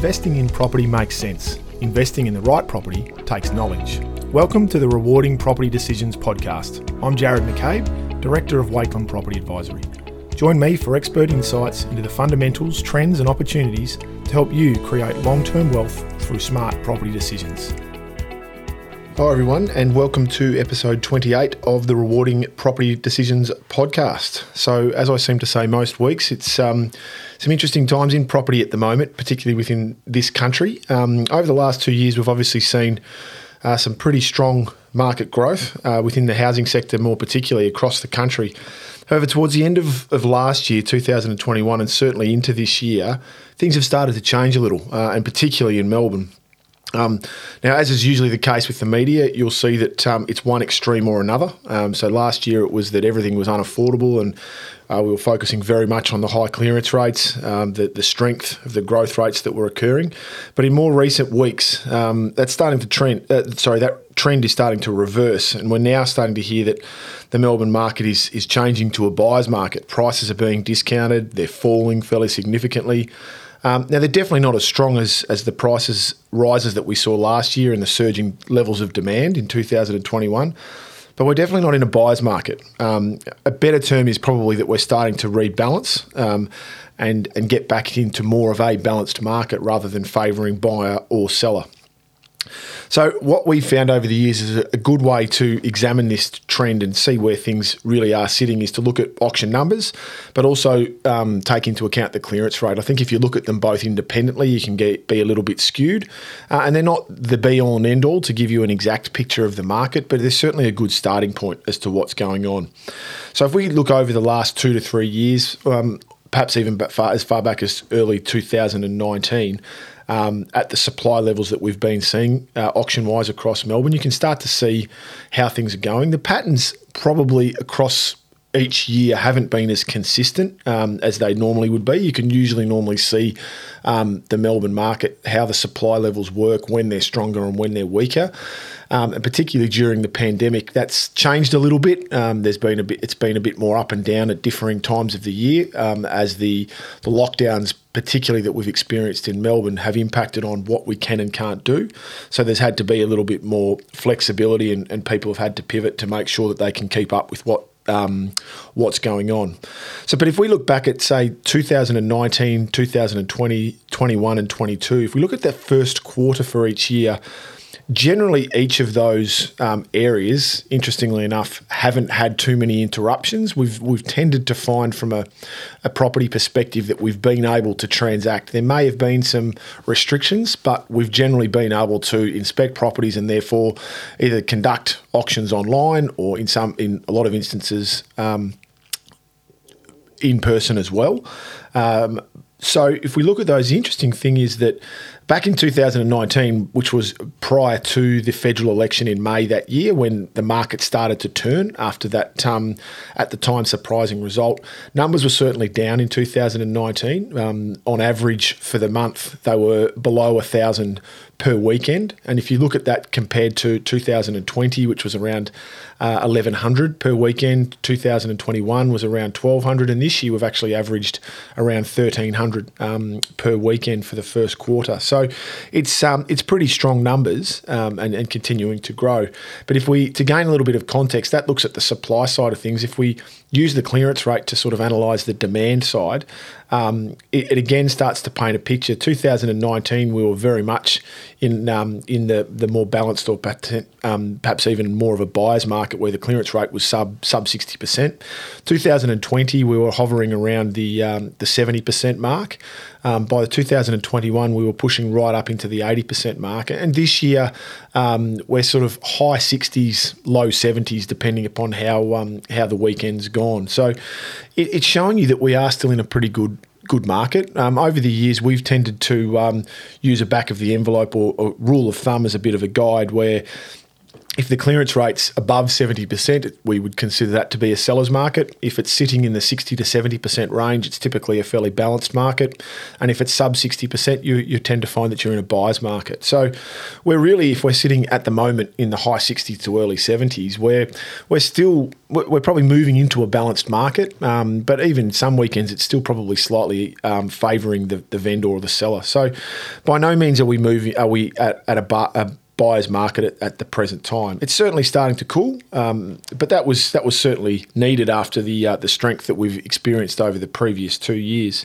investing in property makes sense, investing in the right property takes knowledge. Welcome to the Rewarding Property Decisions podcast. I'm Jarrod McCabe, Director of Wakelin Property Advisory. Join me for expert insights into the fundamentals, trends, and opportunities to help you create long term wealth through smart property decisions. Hi, everyone, and welcome to episode 28 of the Rewarding Property Decisions podcast. So, as I seem to say most weeks, it's um, some interesting times in property at the moment, particularly within this country. Um, over the last two years, we've obviously seen uh, some pretty strong market growth uh, within the housing sector, more particularly across the country. However, towards the end of, of last year, 2021, and certainly into this year, things have started to change a little, uh, and particularly in Melbourne. Um, now, as is usually the case with the media, you'll see that um, it's one extreme or another. Um, so last year it was that everything was unaffordable and uh, we were focusing very much on the high clearance rates, um, the, the strength of the growth rates that were occurring. But in more recent weeks, um, that's starting to trend. Uh, sorry, that trend is starting to reverse, and we're now starting to hear that the Melbourne market is is changing to a buyer's market. Prices are being discounted; they're falling fairly significantly. Um, now they're definitely not as strong as as the prices rises that we saw last year and the surging levels of demand in 2021. But we're definitely not in a buyer's market. Um, a better term is probably that we're starting to rebalance um, and and get back into more of a balanced market rather than favouring buyer or seller. So, what we found over the years is a good way to examine this trend and see where things really are sitting is to look at auction numbers, but also um, take into account the clearance rate. I think if you look at them both independently, you can get be a little bit skewed, uh, and they're not the be all and end all to give you an exact picture of the market, but they're certainly a good starting point as to what's going on. So, if we look over the last two to three years, um, perhaps even as far back as early 2019, um, at the supply levels that we've been seeing uh, auction wise across Melbourne, you can start to see how things are going. The patterns probably across each year haven't been as consistent um, as they normally would be. You can usually normally see um, the Melbourne market, how the supply levels work, when they're stronger and when they're weaker. Um, and particularly during the pandemic, that's changed a little bit. Um, there's been a bit, it's been a bit more up and down at differing times of the year um, as the the lockdowns, particularly that we've experienced in Melbourne, have impacted on what we can and can't do. So there's had to be a little bit more flexibility, and, and people have had to pivot to make sure that they can keep up with what um, what's going on. So, but if we look back at say 2019, 2020, 21, and 22, if we look at that first quarter for each year, generally each of those um, areas, interestingly enough, haven't had too many interruptions. We've we've tended to find from a, a property perspective that we've been able to transact. There may have been some restrictions, but we've generally been able to inspect properties and therefore either conduct auctions online or in some in a lot of instances um, in person as well. Um, so if we look at those, the interesting thing is that back in 2019, which was prior to the federal election in May that year, when the market started to turn after that, um, at the time, surprising result, numbers were certainly down in 2019. Um, on average for the month, they were below a thousand per weekend. And if you look at that compared to 2020, which was around uh, 1100 per weekend, 2021 was around 1200, and this year we've actually averaged around 1300 um, per weekend for the first quarter. So it's um, it's pretty strong numbers um, and, and continuing to grow. But if we to gain a little bit of context, that looks at the supply side of things. If we use the clearance rate to sort of analyse the demand side, um, it, it, again starts to paint a picture. 2019, we were very much in um, in the, the more balanced or um, perhaps even more of a buyer's market where the clearance rate was sub sub 60%. 2020, we were hovering around the um, the 70% mark. Um, by the 2021, we were pushing right up into the 80% mark, and this year we're sort of high 60s, low 70s, depending upon how how the weekend's gone. So it, it's showing you that we are still in a pretty good good market. Um, over the years, we've tended to um, use a back of the envelope or, or, rule of thumb as a bit of a guide where if the clearance rate's above 70%, we would consider that to be a seller's market. If it's sitting in the 60 to 70% range, it's typically a fairly balanced market. And if it's sub 60%, you, you tend to find that you're in a buyer's market. So we're really, if we're sitting at the moment in the high 60s to early 70s, we're, we're still, we're probably moving into a balanced market. Um, but even some weekends, it's still probably slightly um, favouring the, the vendor or the seller. So by no means are we moving, are we at, at a, bar, a buyer's market at, at, the present time. It's certainly starting to cool, um, but that was that was certainly needed after the uh, the strength that we've experienced over the previous two years.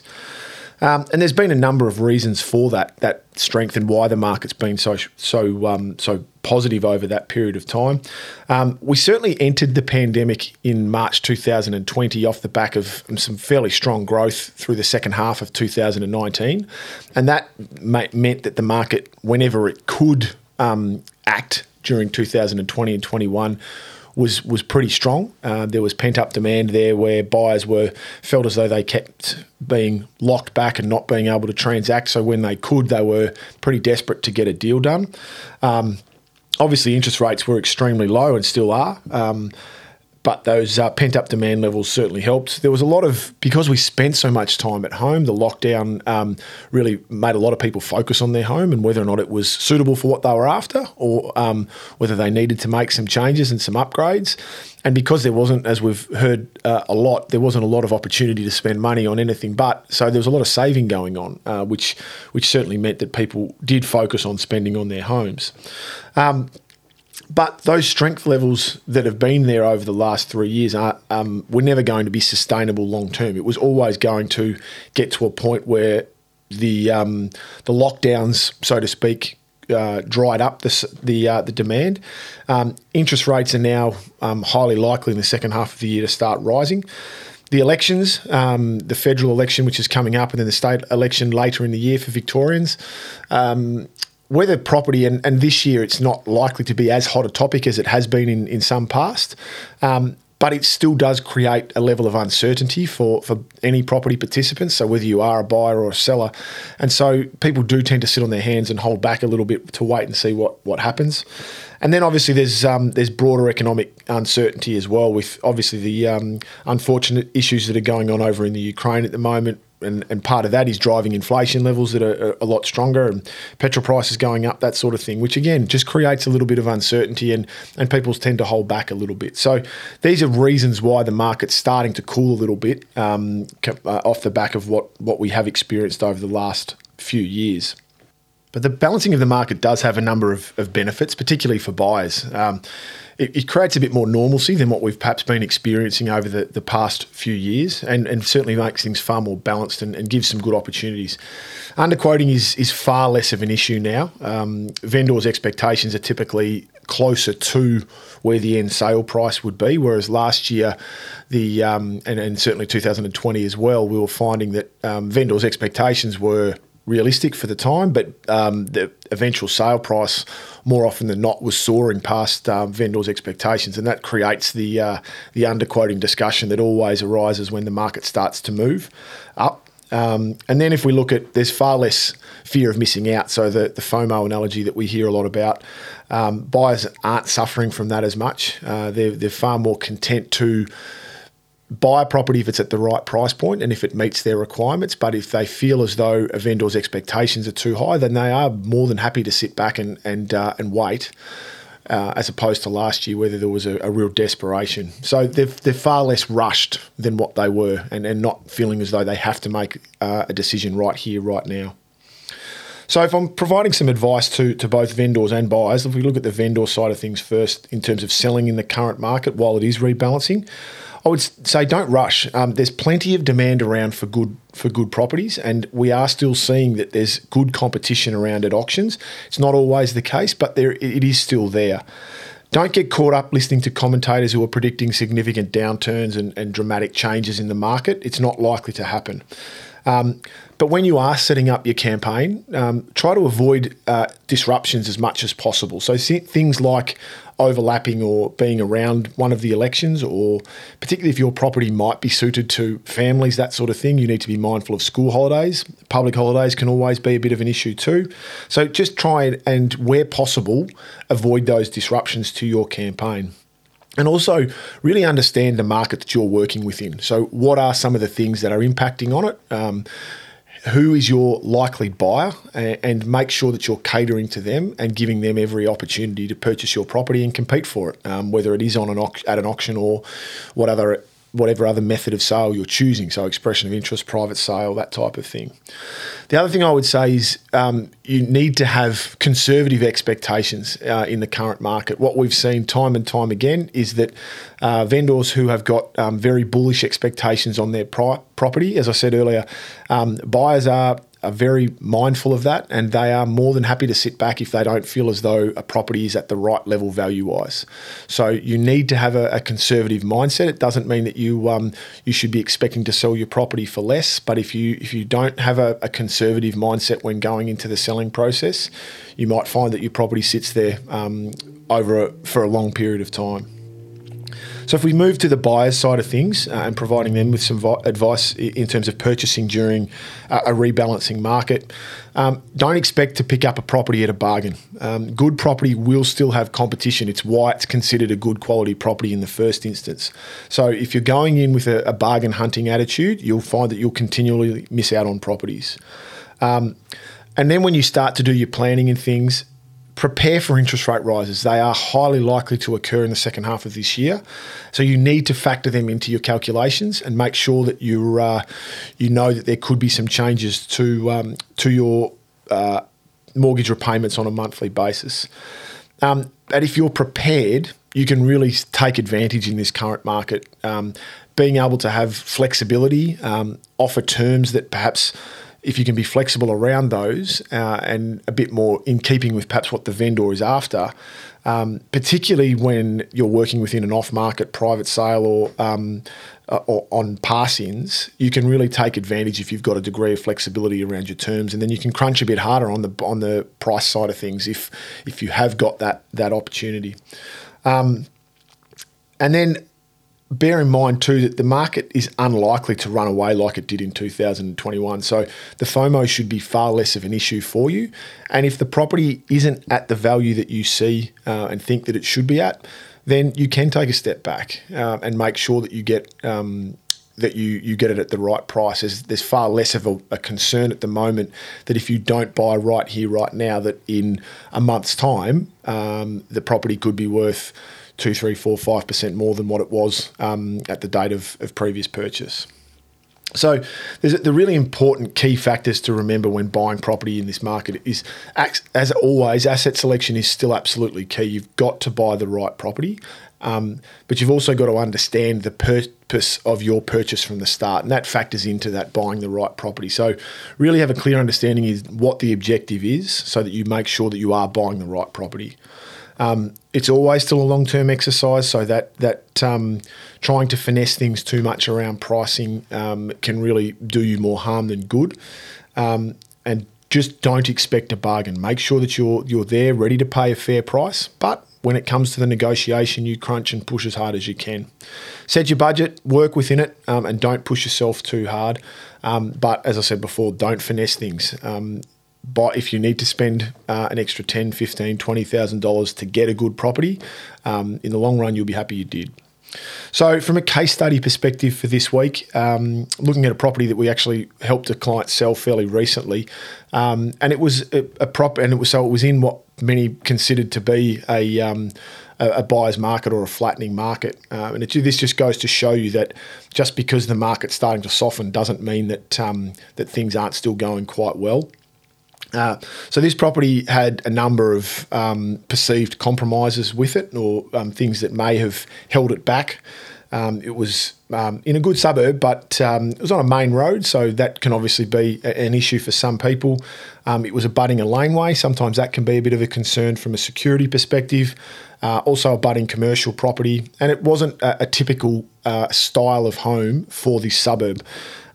Um, and there's been a number of reasons for that that strength and why the market's been so so um, so positive over that period of time. Um, we certainly entered the pandemic in March 2020 off the back of some fairly strong growth through the second half of 2019, and that meant that the market, whenever it could um, act during 2020 and 21 was was pretty strong. Uh, there was pent up demand there, where buyers were felt as though they kept being locked back and not being able to transact. So when they could, they were pretty desperate to get a deal done. Um, obviously, interest rates were extremely low and still are. Um, but those uh, pent up demand levels certainly helped. There was a lot of, because we spent so much time at home, the lockdown um, really made a lot of people focus on their home and whether or not it was suitable for what they were after or um, whether they needed to make some changes and some upgrades. And because there wasn't, as we've heard uh, a lot, there wasn't a lot of opportunity to spend money on anything but. So there was a lot of saving going on, uh, which which certainly meant that people did focus on spending on their homes. Um, but those strength levels that have been there over the last three years are um, were never going to be sustainable long term. It was always going to get to a point where the um, the lockdowns, so to speak, uh, dried up the the, uh, the demand. Um, interest rates are now um, highly likely in the second half of the year to start rising. The elections, um, the federal election, which is coming up, and then the state election later in the year for Victorians, whether property and, and this year it's not likely to be as hot a topic as it has been in, in some past. Um, but it still does create a level of uncertainty for, for any property participants. So whether you are a buyer or a seller, and so people do tend to sit on their hands and hold back a little bit to wait and see what what happens. And then obviously there's um, there's broader economic uncertainty as well, with obviously the um, unfortunate issues that are going on over in the Ukraine at the moment, and, and part of that is driving inflation levels that are, a lot stronger and petrol prices going up, that sort of thing, which again just creates a little bit of uncertainty and, and people tend to hold back a little bit. So these are reasons why the market's starting to cool a little bit um, uh, off the back of what, what we have experienced over the last few years. But the balancing of the market does have a number of, of benefits, particularly for buyers. Um, it, it, creates a bit more normalcy than what we've perhaps been experiencing over the, the past few years and, and certainly makes things far more balanced and, and gives some good opportunities. Underquoting is, is far less of an issue now. Um, vendors' expectations are typically closer to where the end sale price would be, whereas last year, the um, and, and certainly 2020 as well, we were finding that um, vendors' expectations were realistic for the time, but um, the eventual sale price more often than not was soaring past um, vendors' expectations, and that creates the uh, the underquoting discussion that always arises when the market starts to move up. Um, and then if we look at, there's far less fear of missing out. So the, the FOMO analogy that we hear a lot about, um, buyers aren't suffering from that as much. Uh, they're, they're far more content to buy a property if it's at the right price point and if it meets their requirements. But if they feel as though a vendor's expectations are too high, then they are more than happy to sit back and and uh, and wait. Uh, as opposed to last year, where there was a, a real desperation. So they're, they're far less rushed than what they were, and, and not feeling as though they have to make uh, a decision right here, right now. So if I'm providing some advice to, to both vendors and buyers, if we look at the vendor side of things first in terms of selling in the current market while it is rebalancing, I would say don't rush. Um, there's plenty of demand around for good for good properties, and we are still seeing that there's good competition around at auctions. It's not always the case, but there it is still there. Don't get caught up listening to commentators who are predicting significant downturns and, and dramatic changes in the market. It's not likely to happen. Um, but when you are setting up your campaign, um, try to avoid uh, disruptions as much as possible. So things like overlapping or being around one of the elections, or particularly if your property might be suited to families, that sort of thing, you need to be mindful of school holidays. Public holidays can always be a bit of an issue too. So just try and, where possible, avoid those disruptions to your campaign and also really understand the market that you're working within. So, what are some of the things that are impacting on it? Um, who is your likely buyer and make sure that you're catering to them and giving them every opportunity to purchase your property and compete for it, um, whether it is on an au- at an auction or what other whatever other method of sale you're choosing. So, expression of interest, private sale, that type of thing. The other thing I would say is um, you need to have conservative expectations uh, in the current market. What we've seen time and time again is that uh, vendors who have got um, very bullish expectations on their pri- property, as I said earlier, um, buyers are are very mindful of that and they are more than happy to sit back if they don't feel as though a property is at the right level value wise. So you need to have a, a conservative mindset. It doesn't mean that you um, you should be expecting to sell your property for less, but if you if you don't have a, a conservative mindset when going into the selling process, you might find that your property sits there um, over a, for a long period of time. So if we move to the buyer's side of things uh, and providing them with some vi- advice in terms of purchasing during uh, a rebalancing market, um, don't expect to pick up a property at a bargain. Um, good property will still have competition. It's why it's considered a good quality property in the first instance. So if you're going in with a, a bargain hunting attitude, you'll find that you'll continually miss out on properties. Um, and then when you start to do your planning and things, prepare for interest rate rises. They are highly likely to occur in the second half of this year. So you need to factor them into your calculations and make sure that you uh, you know that there could be some changes to um, to your uh, mortgage repayments on a monthly basis. Um, but if you're prepared, you can really take advantage in this current market. Um, being able to have flexibility, um, offer terms that perhaps if you can be flexible around those uh, and a bit more in keeping with perhaps what the vendor is after, um, particularly when you're working within an off-market private sale or, um, uh, or on pass-ins, you can really take advantage if you've got a degree of flexibility around your terms, and then you can crunch a bit harder on the on the price side of things if if you have got that that opportunity. Um, and then bear in mind too that the market is unlikely to run away like it did in 2021. So the FOMO should be far less of an issue for you. And if the property isn't at the value that you see uh, and think that it should be at, then you can take a step back uh, and make sure that you get. Um, that you, you get it at the right price. There's, there's far less of a, a, concern at the moment that if you don't buy right here, right now, that in a month's time, um, the property could be worth two, three, four, five percent more than what it was um, at the date of, of previous purchase. So, there's the really important key factors to remember when buying property in this market is, as always, asset selection is still absolutely key. You've got to buy the right property, um, but you've also got to understand the purpose of your purchase from the start, and that factors into that buying the right property. So, really have a clear understanding is what the objective is, so that you make sure that you are buying the right property. Um, it's always still a long term exercise, so that that um, trying to finesse things too much around pricing um, can really do you more harm than good. Um, and just don't expect a bargain. Make sure that you're you're there, ready to pay a fair price, but when it comes to the negotiation, you crunch and push as hard as you can. Set your budget, work within it, um, and don't push yourself too hard. Um, but as I said before, don't finesse things. Um, but if you need to spend uh, an extra 10 15 $20000 to get a good property um, in the long run you'll be happy you did so from a case study perspective for this week um, looking at a property that we actually helped a client sell fairly recently um, and it was a, a, prop and it was so it was in what many considered to be a um, a, buyer's market or a flattening market. Uh, and it, this just goes to show you that just because the market's starting to soften doesn't mean that um, that things aren't still going quite well. Uh, so this property had a number of um, perceived compromises with it, or um, things that may have held it back. Um, it was um, in a good suburb, but um, it was on a main road, so that can obviously be a, an issue for some people. Um, it was abutting a laneway. Sometimes that can be a bit of a concern from a security perspective. Uh, also, a budding commercial property, and it wasn't a, a typical uh, style of home for this suburb.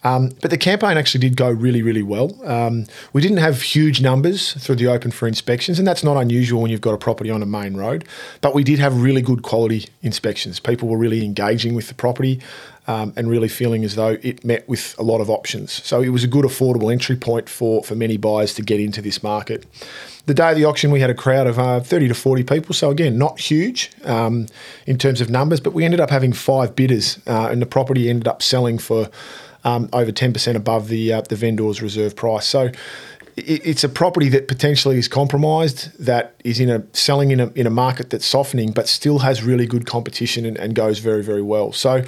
Um, but the campaign actually did go really, really well. Um, we didn't have huge numbers through the open for inspections, and that's not unusual when you've got a property on a main road. But we did have really good quality inspections. People were really engaging with the property um, and really feeling as though it met with a lot of options. So it was a good, affordable entry point for, for many buyers to get into this market. The day of the auction, we had a crowd of uh, 30 to 40 people. So, again, not huge um, in terms of numbers, but we ended up having five bidders, uh, and the property ended up selling for um, over 10% above the, uh, the vendor's reserve price. So, it's a property that potentially is compromised, that is in a selling in a, in a market that's softening, but still has really good competition and, and goes very very well. So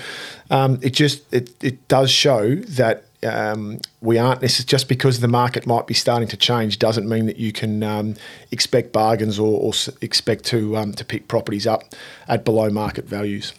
um, it just it, it does show that um, we aren't necessarily just because the market might be starting to change doesn't mean that you can um, expect bargains or, or expect to um, to pick properties up at below market values.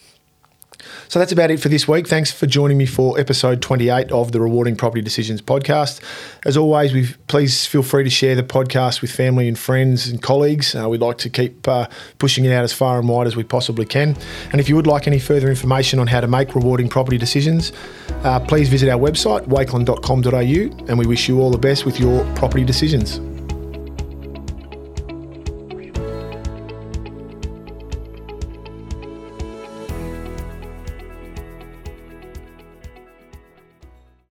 So that's about it for this week. Thanks for joining me for episode 28 of the Rewarding Property Decisions podcast. As always, we please feel free to share the podcast with family and friends and colleagues. Uh, we'd like to keep uh, pushing it out as far and wide as we possibly can. And if you would like any further information on how to make rewarding property decisions, uh, please visit our website, wakelin.com.au, and we wish you all the best with your property decisions.